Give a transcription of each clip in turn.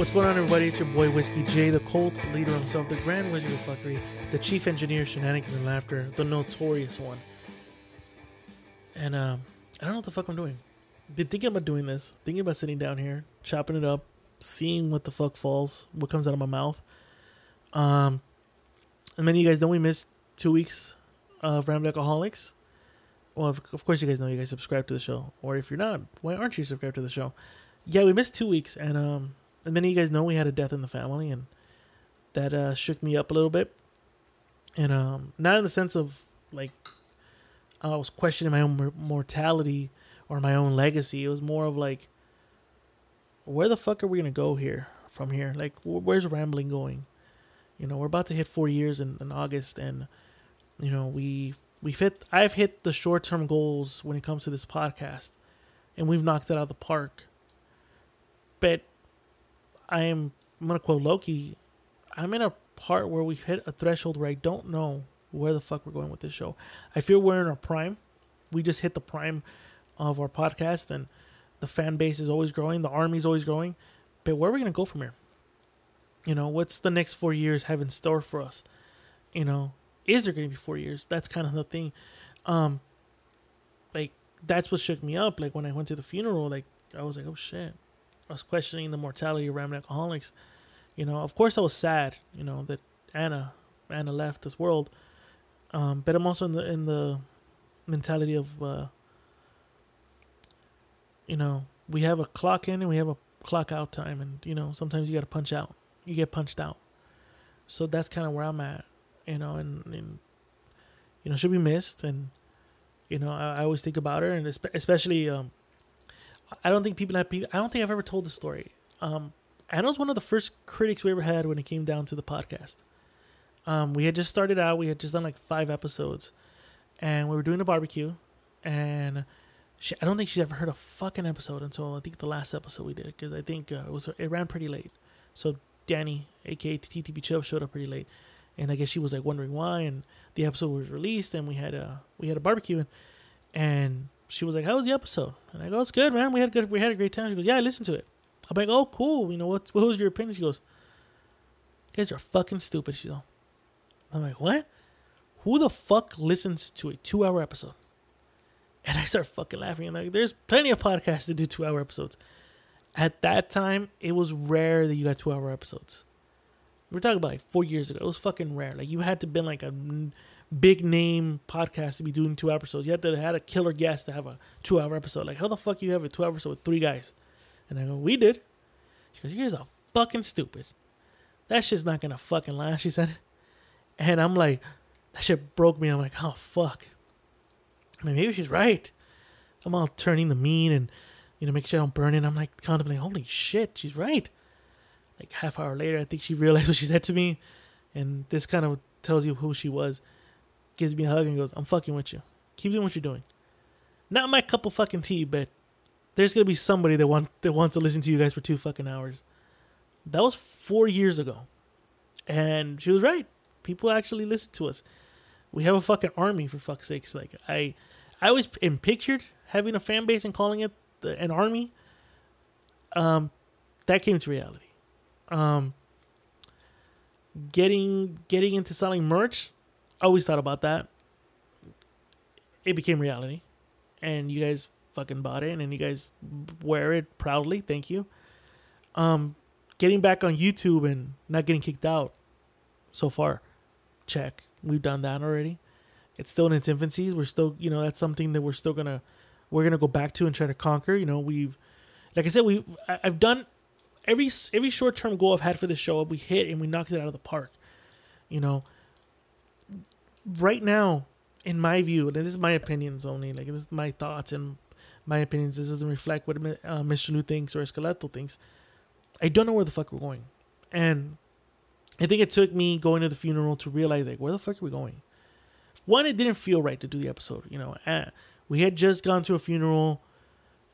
What's going on, everybody? It's your boy Whiskey J, the cult leader himself, the Grand Wizard of Fuckery, the Chief Engineer, Shenanigans and Laughter, the notorious one. And um, I don't know what the fuck I'm doing. Been thinking about doing this, thinking about sitting down here, chopping it up, seeing what the fuck falls, what comes out of my mouth. Um, and many of you guys know we missed two weeks of Rambling Alcoholics. Well, of, of course, you guys know you guys subscribe to the show, or if you're not, why aren't you subscribed to the show? Yeah, we missed two weeks, and um, and many of you guys know we had a death in the family, and that uh, shook me up a little bit. And um, not in the sense of like I was questioning my own mor- mortality or my own legacy. It was more of like, where the fuck are we gonna go here from here? Like, wh- where's rambling going? You know, we're about to hit four years in, in August, and you know we we've hit. I've hit the short term goals when it comes to this podcast, and we've knocked it out of the park. But I'm I'm gonna quote Loki. I'm in a part where we've hit a threshold where I don't know where the fuck we're going with this show. I feel we're in our prime. We just hit the prime of our podcast, and the fan base is always growing. The army's always growing. But where are we gonna go from here? You know, what's the next four years have in store for us? You know, is there gonna be four years? That's kind of the thing. Um, like that's what shook me up. Like when I went to the funeral, like I was like, oh shit. I was questioning the mortality of Rambling Alcoholics. You know, of course I was sad, you know, that Anna Anna left this world. Um, but I'm also in the in the mentality of uh, you know, we have a clock in and we have a clock out time and you know, sometimes you gotta punch out. You get punched out. So that's kind of where I'm at, you know, and, and you know, she'll be missed and you know, I, I always think about her and espe- especially um I don't think people have people. I don't think I've ever told the story. Um, was one of the first critics we ever had when it came down to the podcast. Um, we had just started out. We had just done like five episodes, and we were doing a barbecue, and she, I don't think she's ever heard a fucking episode until I think the last episode we did because I think uh, it was it ran pretty late. So Danny, aka TTB Chubb, showed up pretty late, and I guess she was like wondering why. And the episode was released, and we had a we had a barbecue, and and she was like, "How was the episode?" And I go, "It's good, man. We had good. We had a great time." She goes, "Yeah, I listened to it." I'm like, "Oh, cool. You know what? What was your opinion?" She goes, "You guys are fucking stupid." She goes, "I'm like, what? Who the fuck listens to a two-hour episode?" And I start fucking laughing. I'm like, "There's plenty of podcasts that do two-hour episodes." At that time, it was rare that you got two-hour episodes. We're talking about like four years ago. It was fucking rare. Like you had to been like a big name podcast to be doing two episodes. You had to have had a killer guest to have a two hour episode. Like, how the fuck you have a two hour episode with three guys? And I go, we did. She goes, you guys are fucking stupid. That shit's not gonna fucking last, she said. And I'm like, that shit broke me. I'm like, oh fuck. I mean, maybe she's right. I'm all turning the mean and, you know, making sure I don't burn it. I'm like contemplating, holy shit, she's right. Like half hour later, I think she realized what she said to me. And this kind of tells you who she was gives me a hug and goes, I'm fucking with you. Keep doing what you're doing. Not my cup of fucking tea, but there's gonna be somebody that want that wants to listen to you guys for two fucking hours. That was four years ago. And she was right. People actually listen to us. We have a fucking army for fuck's sakes. Like I I always am pictured having a fan base and calling it the, an army. Um that came to reality. Um getting getting into selling merch I always thought about that. It became reality, and you guys fucking bought it, and you guys wear it proudly. Thank you. Um, getting back on YouTube and not getting kicked out so far, check. We've done that already. It's still in its infancies. We're still, you know, that's something that we're still gonna we're gonna go back to and try to conquer. You know, we've, like I said, we I've done every every short term goal I've had for this show. We hit and we knocked it out of the park. You know, right now, in my view, and this is my opinions only, like this is my thoughts and my opinions. This doesn't reflect what uh, Mr. Lou thinks or Escaleto thinks. I don't know where the fuck we're going, and I think it took me going to the funeral to realize like where the fuck are we going. One, it didn't feel right to do the episode. You know, we had just gone to a funeral,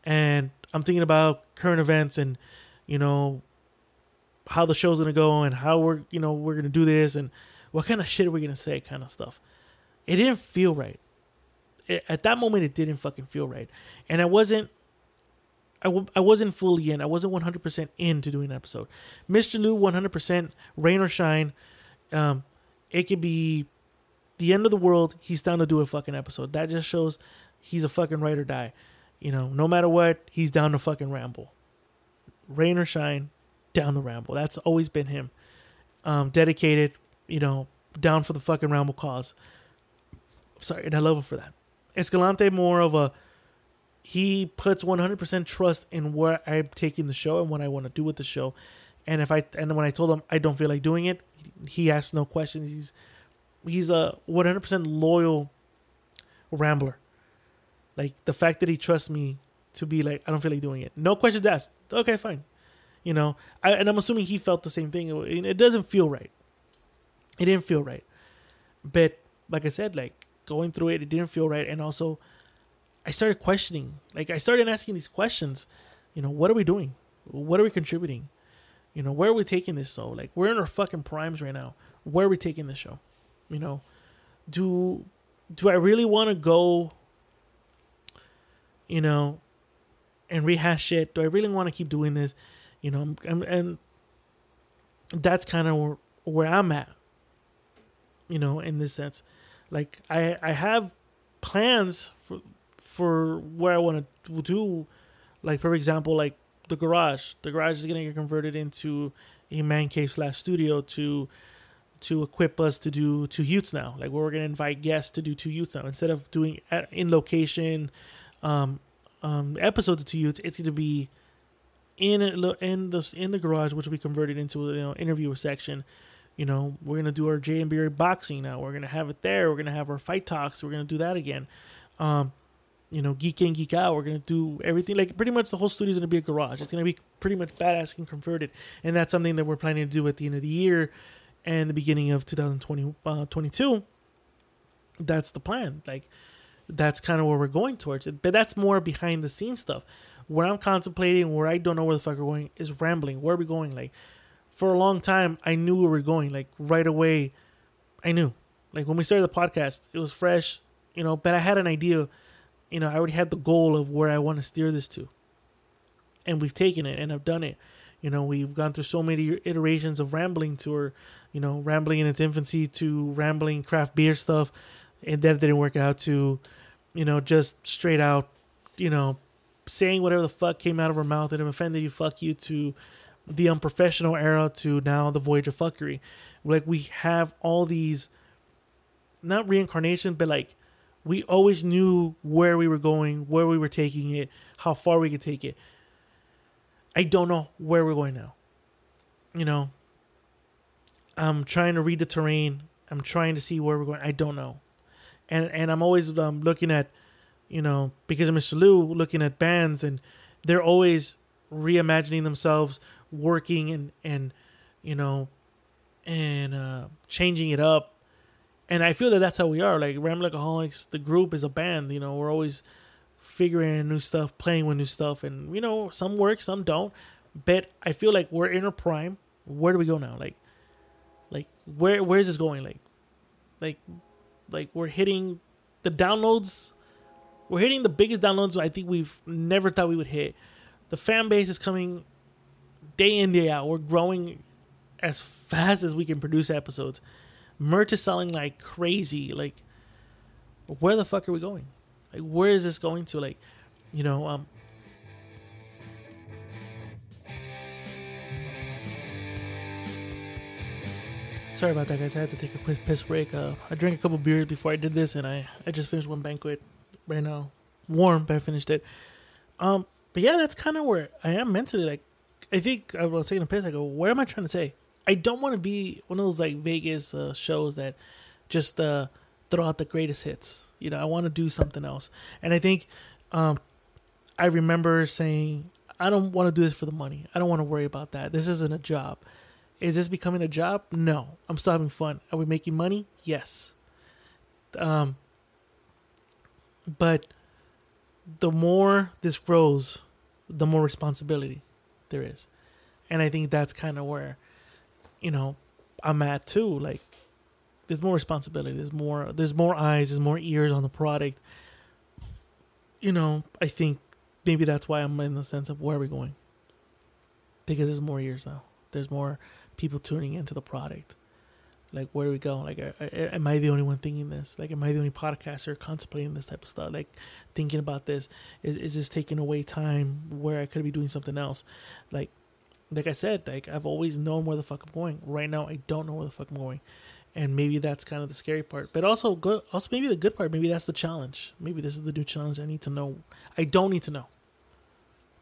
and I'm thinking about current events and you know how the show's gonna go and how we're you know we're gonna do this and what kind of shit are we gonna say kind of stuff it didn't feel right it, at that moment it didn't fucking feel right and i wasn't I w- I wasn't fully in. I wasn't 100% into doing an episode. Mr. Lou, 100%, rain or shine. Um, it could be the end of the world. He's down to do a fucking episode. That just shows he's a fucking ride or die. You know, no matter what, he's down to fucking ramble. Rain or shine, down the ramble. That's always been him. Um, dedicated, you know, down for the fucking ramble cause. Sorry, and I love him for that. Escalante more of a he puts 100% trust in where I'm taking the show and what I want to do with the show. And if I and when I told him I don't feel like doing it, he asks no questions. He's he's a 100% loyal rambler. Like the fact that he trusts me to be like I don't feel like doing it. No questions asked. Okay, fine. You know, I, and I'm assuming he felt the same thing. It doesn't feel right. It didn't feel right. But like I said, like going through it, it didn't feel right. And also, I started questioning. Like I started asking these questions. You know, what are we doing? What are we contributing? You know, where are we taking this show? Like we're in our fucking primes right now. Where are we taking this show? You know, do do I really want to go? You know, and rehash it. Do I really want to keep doing this? You know, I'm, and that's kind of where, where I'm at. You know, in this sense, like I I have plans for for where I want to do, like for example, like the garage. The garage is gonna get converted into a man cave slash studio to to equip us to do two youths now. Like we're gonna invite guests to do two youths now instead of doing in location um, um, episodes of two youths. It's gonna be in in the in the garage, which will be converted into a you know, interviewer section. You know, we're gonna do our J and B boxing now. We're gonna have it there. We're gonna have our fight talks. We're gonna do that again. Um, you know, geek in, geek out. We're gonna do everything. Like pretty much the whole studio is gonna be a garage. It's gonna be pretty much badass and converted, and that's something that we're planning to do at the end of the year and the beginning of 2022. Uh, that's the plan. Like that's kind of where we're going towards it. But that's more behind the scenes stuff. Where I'm contemplating, where I don't know where the fuck we're going, is rambling. Where are we going? Like for a long time, I knew where we we're going. Like right away, I knew. Like when we started the podcast, it was fresh, you know. But I had an idea you know, I already had the goal of where I want to steer this to. And we've taken it and I've done it. You know, we've gone through so many iterations of rambling tour, you know, rambling in its infancy to rambling craft beer stuff. And that didn't work out to, you know, just straight out, you know, saying whatever the fuck came out of our mouth and offended you, fuck you to the unprofessional era to now the voyage of fuckery. Like we have all these, not reincarnation, but like we always knew where we were going, where we were taking it, how far we could take it. I don't know where we're going now. You know, I'm trying to read the terrain. I'm trying to see where we're going. I don't know, and and I'm always um, looking at, you know, because of Mr. Lou, looking at bands, and they're always reimagining themselves, working and and you know, and uh, changing it up and I feel that that's how we are. Like Alcoholics, the group is a band. You know, we're always figuring new stuff, playing with new stuff, and you know, some work, some don't. But I feel like we're in a prime. Where do we go now? Like, like where where is this going? Like, like, like we're hitting the downloads. We're hitting the biggest downloads I think we've never thought we would hit. The fan base is coming day in day out. We're growing as fast as we can produce episodes merch is selling like crazy. Like, where the fuck are we going? Like, where is this going to? Like, you know, um, Sorry about that, guys. I had to take a quick piss break. Uh, I drank a couple beers before I did this, and I, I just finished one banquet right now. Warm, but I finished it. Um, but yeah, that's kind of where I am mentally. Like, I think I was taking a piss. I go, what am I trying to say? I don't want to be one of those like Vegas uh, shows that just uh, throw out the greatest hits. You know, I want to do something else. And I think um, I remember saying, I don't want to do this for the money. I don't want to worry about that. This isn't a job. Is this becoming a job? No. I'm still having fun. Are we making money? Yes. Um, but the more this grows, the more responsibility there is. And I think that's kind of where you know, I'm at too. Like, there's more responsibility. There's more. There's more eyes. There's more ears on the product. You know, I think maybe that's why I'm in the sense of where are we going? Because there's more ears now. There's more people tuning into the product. Like, where do we go? Like, am I the only one thinking this? Like, am I the only podcaster contemplating this type of stuff? Like, thinking about this? Is, is this taking away time where I could be doing something else? Like, like I said, like I've always known where the fuck I'm going. Right now, I don't know where the fuck I'm going, and maybe that's kind of the scary part. But also, good. Also, maybe the good part. Maybe that's the challenge. Maybe this is the new challenge. I need to know. I don't need to know.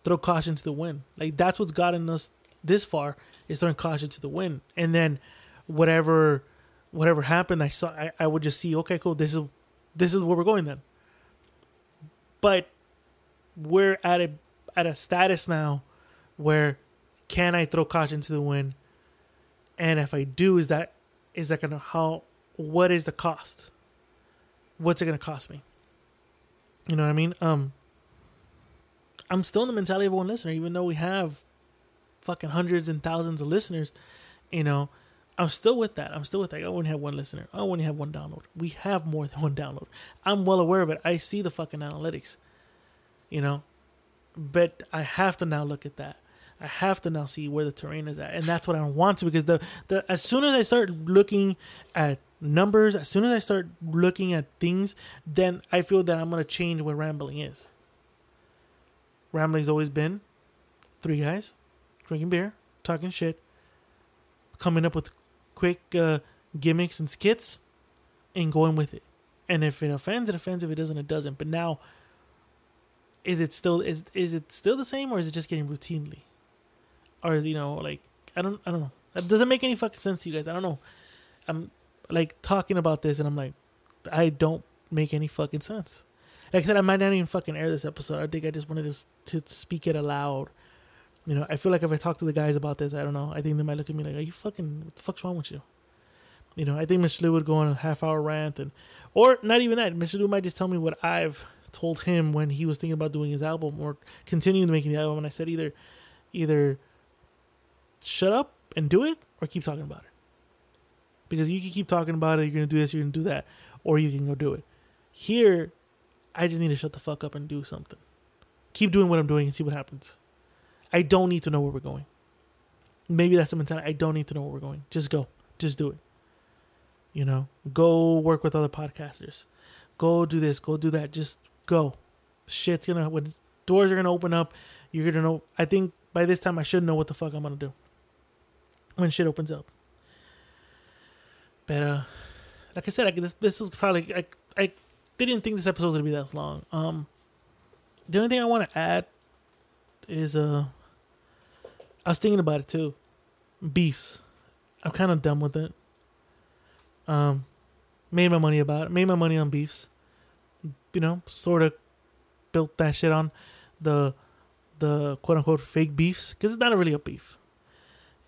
Throw caution to the wind. Like that's what's gotten us this far is throwing caution to the wind, and then whatever whatever happened, I saw I, I would just see, okay, cool, this is this is where we're going then. But we're at a at a status now where can I throw caution to the wind? And if I do, is that is that gonna how what is the cost? What's it gonna cost me? You know what I mean? Um I'm still in the mentality of one listener, even though we have fucking hundreds and thousands of listeners, you know, I'm still with that. I'm still with that. I only have one listener. I only have one download. We have more than one download. I'm well aware of it. I see the fucking analytics, you know, but I have to now look at that. I have to now see where the terrain is at, and that's what I want to because the the as soon as I start looking at numbers, as soon as I start looking at things, then I feel that I'm gonna change what rambling is. Rambling's always been three guys drinking beer, talking shit, coming up with quick uh, gimmicks and skits, and going with it. And if it offends, it offends. If it doesn't, it doesn't. But now, is it still is is it still the same, or is it just getting routinely? Or you know, like I don't I don't know. That doesn't make any fucking sense to you guys. I don't know. I'm like talking about this, and I'm like, I don't make any fucking sense. Like I said, I might not even fucking air this episode. I think I just wanted to to speak it aloud you know, I feel like if I talk to the guys about this, I don't know. I think they might look at me like, "Are you fucking? What the fuck's wrong with you?" You know, I think Mr. Lou would go on a half hour rant, and or not even that. Mr. Lou might just tell me what I've told him when he was thinking about doing his album or continuing making the album. And I said either, either shut up and do it, or keep talking about it. Because you can keep talking about it, you're gonna do this, you're gonna do that, or you can go do it. Here, I just need to shut the fuck up and do something. Keep doing what I'm doing and see what happens. I don't need to know where we're going. Maybe that's the mentality. I don't need to know where we're going. Just go. Just do it. You know, go work with other podcasters. Go do this. Go do that. Just go. Shit's gonna when doors are gonna open up. You're gonna know. I think by this time I should know what the fuck I'm gonna do when shit opens up. But uh, like I said, I, this this was probably I I didn't think this episode was gonna be that long. Um, the only thing I want to add is uh I was thinking about it too. Beefs. I'm kind of done with it. Um, made my money about it. Made my money on beefs. You know, sort of built that shit on the the quote unquote fake beefs because it's not really a beef.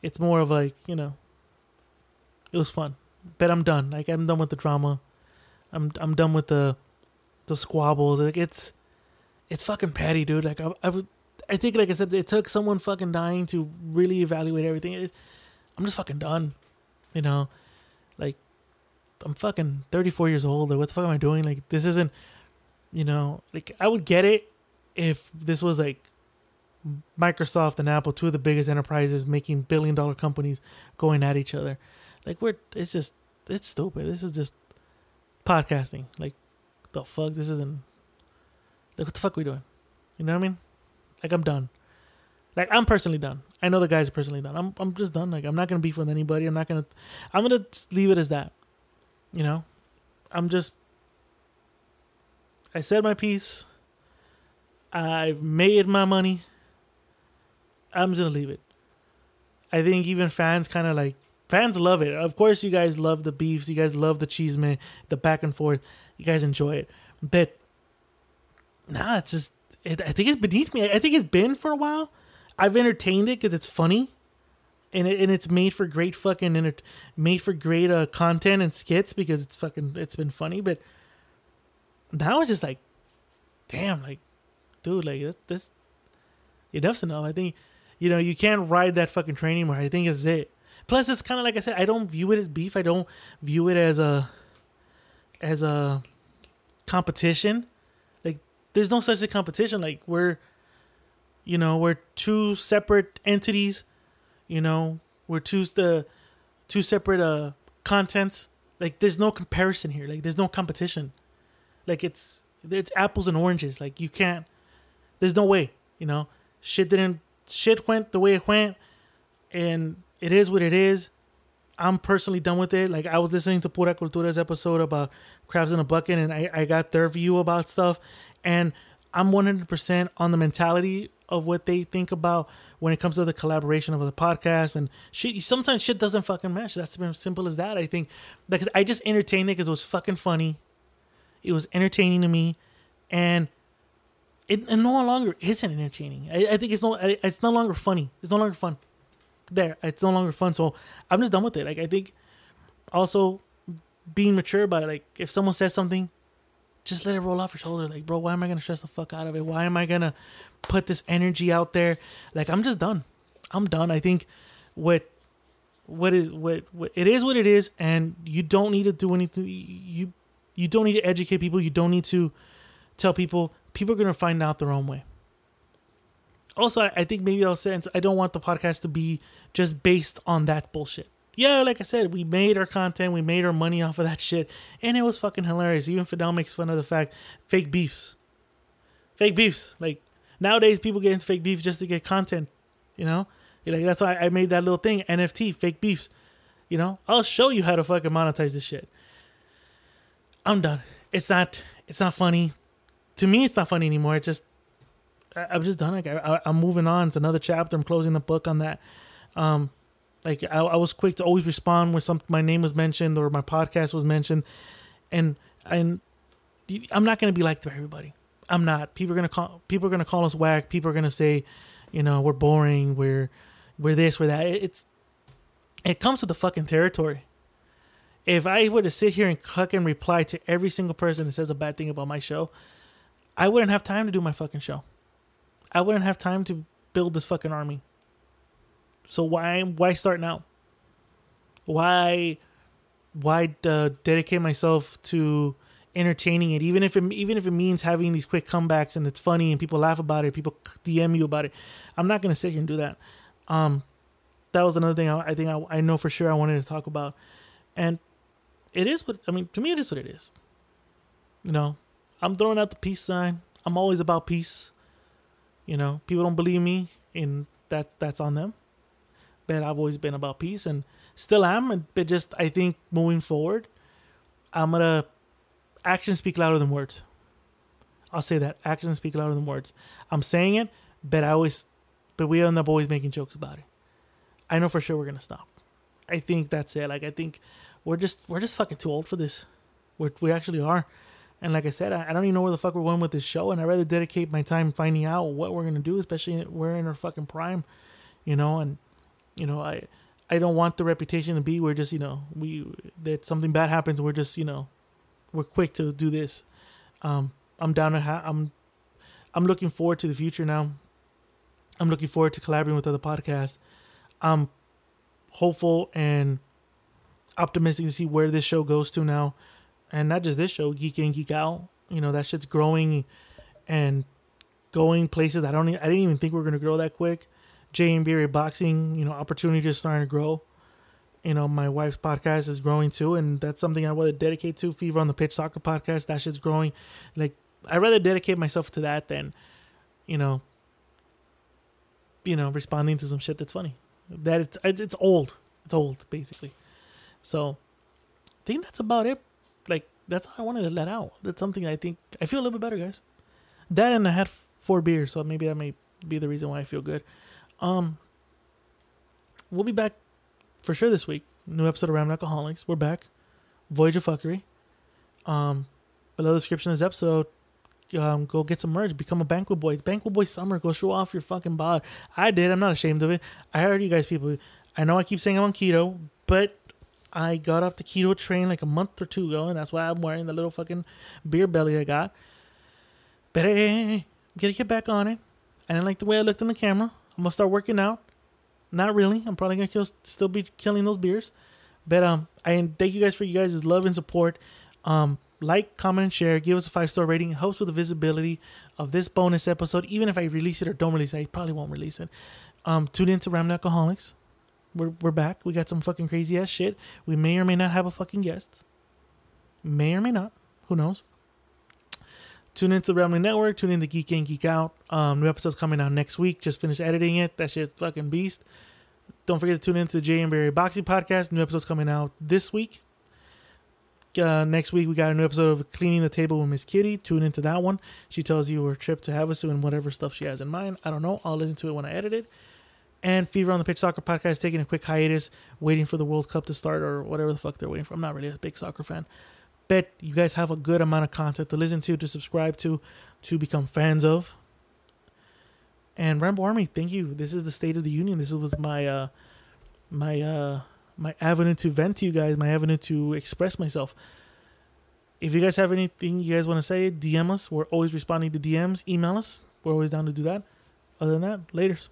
It's more of like you know. It was fun, but I'm done. Like I'm done with the drama. I'm I'm done with the the squabbles. Like it's it's fucking petty, dude. Like I I was I think, like I said, it took someone fucking dying to really evaluate everything. It, I'm just fucking done. You know, like I'm fucking 34 years old. Like, what the fuck am I doing? Like, this isn't. You know, like I would get it if this was like Microsoft and Apple, two of the biggest enterprises making billion dollar companies going at each other. Like we're it's just it's stupid. This is just podcasting. Like the fuck this isn't like what the fuck we doing? You know what I mean? Like I'm done. Like I'm personally done. I know the guys are personally done. I'm I'm just done. Like I'm not gonna beef with anybody. I'm not gonna. I'm gonna leave it as that. You know, I'm just. I said my piece. I've made my money. I'm just gonna leave it. I think even fans kind of like fans love it. Of course, you guys love the beefs. You guys love the cheese man, the back and forth. You guys enjoy it, but nah, it's just I think it's beneath me. I think it's been for a while. I've entertained it because it's funny, and it, and it's made for great fucking enter- made for great uh, content and skits because it's fucking it's been funny. But now it's just like, damn, like, dude, like this, this enough's enough. I think you know you can't ride that fucking train anymore. I think it's it. Plus, it's kind of like I said. I don't view it as beef. I don't view it as a as a competition there's no such a competition. Like we're You know, we're two separate entities. You know, we're two the two separate uh contents. Like there's no comparison here. Like there's no competition. Like it's it's apples and oranges. Like you can't. There's no way. You know, shit didn't. Shit went the way it went, and it is what it is. I'm personally done with it. Like I was listening to Pura Cultura's episode about crabs in a bucket, and I, I got their view about stuff, and I'm 100% on the mentality of what they think about when it comes to the collaboration of the podcast and shit. Sometimes shit doesn't fucking match. That's as simple as that. I think like I just entertained it because it was fucking funny. It was entertaining to me, and it, it no longer isn't entertaining. I, I think it's no it's no longer funny. It's no longer fun. There, it's no longer fun. So I'm just done with it. Like I think also being mature about it. Like if someone says something, just let it roll off your shoulder. Like, bro, why am I gonna stress the fuck out of it? Why am I gonna put this energy out there? Like, I'm just done. I'm done. I think what what is what, what it is what it is, and you don't need to do anything. You you don't need to educate people. You don't need to tell people. People are gonna find out their own way. Also, I, think maybe I'll say I don't want the podcast to be just based on that bullshit. Yeah, like I said, we made our content, we made our money off of that shit, and it was fucking hilarious. Even Fidel makes fun of the fact fake beefs, fake beefs. Like nowadays, people get into fake beef just to get content. You know, like that's why I made that little thing NFT fake beefs. You know, I'll show you how to fucking monetize this shit. I'm done. It's not. It's not funny. To me, it's not funny anymore. It's just. I'm just done. Like I, am moving on. It's another chapter. I'm closing the book on that. Um, like I, I was quick to always respond when some my name was mentioned or my podcast was mentioned, and and I'm not gonna be like to everybody. I'm not. People are gonna call. People are gonna call us whack. People are gonna say, you know, we're boring. We're we're this. We're that. It's it comes with the fucking territory if I were to sit here and fucking reply to every single person that says a bad thing about my show, I wouldn't have time to do my fucking show. I wouldn't have time to build this fucking army. So why why start now? Why why uh, dedicate myself to entertaining it even if it even if it means having these quick comebacks and it's funny and people laugh about it, people DM you about it. I'm not going to sit here and do that. Um that was another thing I, I think I, I know for sure I wanted to talk about. And it is what I mean. To me, it is what it is. You know, I'm throwing out the peace sign. I'm always about peace. You know, people don't believe me, and that that's on them. But I've always been about peace, and still am. But just I think moving forward, I'm gonna actions speak louder than words. I'll say that actions speak louder than words. I'm saying it, but I always, but we end up always making jokes about it. I know for sure we're gonna stop. I think that's it. Like I think we're just we're just fucking too old for this. we we actually are. And like I said, I, I don't even know where the fuck we're going with this show, and I'd rather dedicate my time finding out what we're gonna do, especially we're in our fucking prime, you know. And you know, I I don't want the reputation to be we're just you know we that something bad happens, we're just you know we're quick to do this. Um, I'm down to ha- I'm I'm looking forward to the future now. I'm looking forward to collaborating with other podcasts. I'm hopeful and optimistic to see where this show goes to now, and not just this show, Geek In Geek Out. You know that shit's growing and going places. I don't. I didn't even think we are gonna grow that quick. JMBA boxing, you know, opportunity is starting to grow. You know, my wife's podcast is growing too, and that's something I want to dedicate to. Fever on the Pitch Soccer podcast, that shit's growing. Like, I'd rather dedicate myself to that than, you know, you know, responding to some shit that's funny. That it's it's old. It's old, basically. So I think that's about it. That's how I wanted to let out. That's something I think I feel a little bit better, guys. That and I had four beers, so maybe that may be the reason why I feel good. Um, we'll be back for sure this week. New episode of Rambling Alcoholics. We're back. Voyage of Fuckery. Um, below the description of this episode, um, go get some merch. Become a banquet boy. Banquet boy summer. Go show off your fucking bod. I did. I'm not ashamed of it. I heard you guys people. I know I keep saying I'm on keto, but I got off the keto train like a month or two ago, and that's why I'm wearing the little fucking beer belly I got. But hey, I'm gonna get back on it. I didn't like the way I looked in the camera. I'm gonna start working out. Not really. I'm probably gonna kill, still be killing those beers. But um, I thank you guys for you guys' love and support. Um, like, comment, and share. Give us a five star rating. It helps with the visibility of this bonus episode. Even if I release it or don't release it, I probably won't release it. Um, tune in to Rambling Alcoholics. We're, we're back. We got some fucking crazy ass shit. We may or may not have a fucking guest. May or may not. Who knows? Tune into the Rambling Network. Tune in to Geek In, Geek Out. Um, new episodes coming out next week. Just finished editing it. That shit's fucking beast. Don't forget to tune into the Jay and Barry Boxing Podcast. New episodes coming out this week. Uh, next week we got a new episode of Cleaning the Table with Miss Kitty. Tune into that one. She tells you her trip to Havasu and whatever stuff she has in mind. I don't know. I'll listen to it when I edit it. And Fever on the Pitch Soccer Podcast taking a quick hiatus, waiting for the World Cup to start or whatever the fuck they're waiting for. I'm not really a big soccer fan. Bet you guys have a good amount of content to listen to, to subscribe to, to become fans of. And Ramble Army, thank you. This is the State of the Union. This was my uh my uh my avenue to vent to you guys, my avenue to express myself. If you guys have anything you guys want to say, DM us. We're always responding to DMs. Email us. We're always down to do that. Other than that, laters.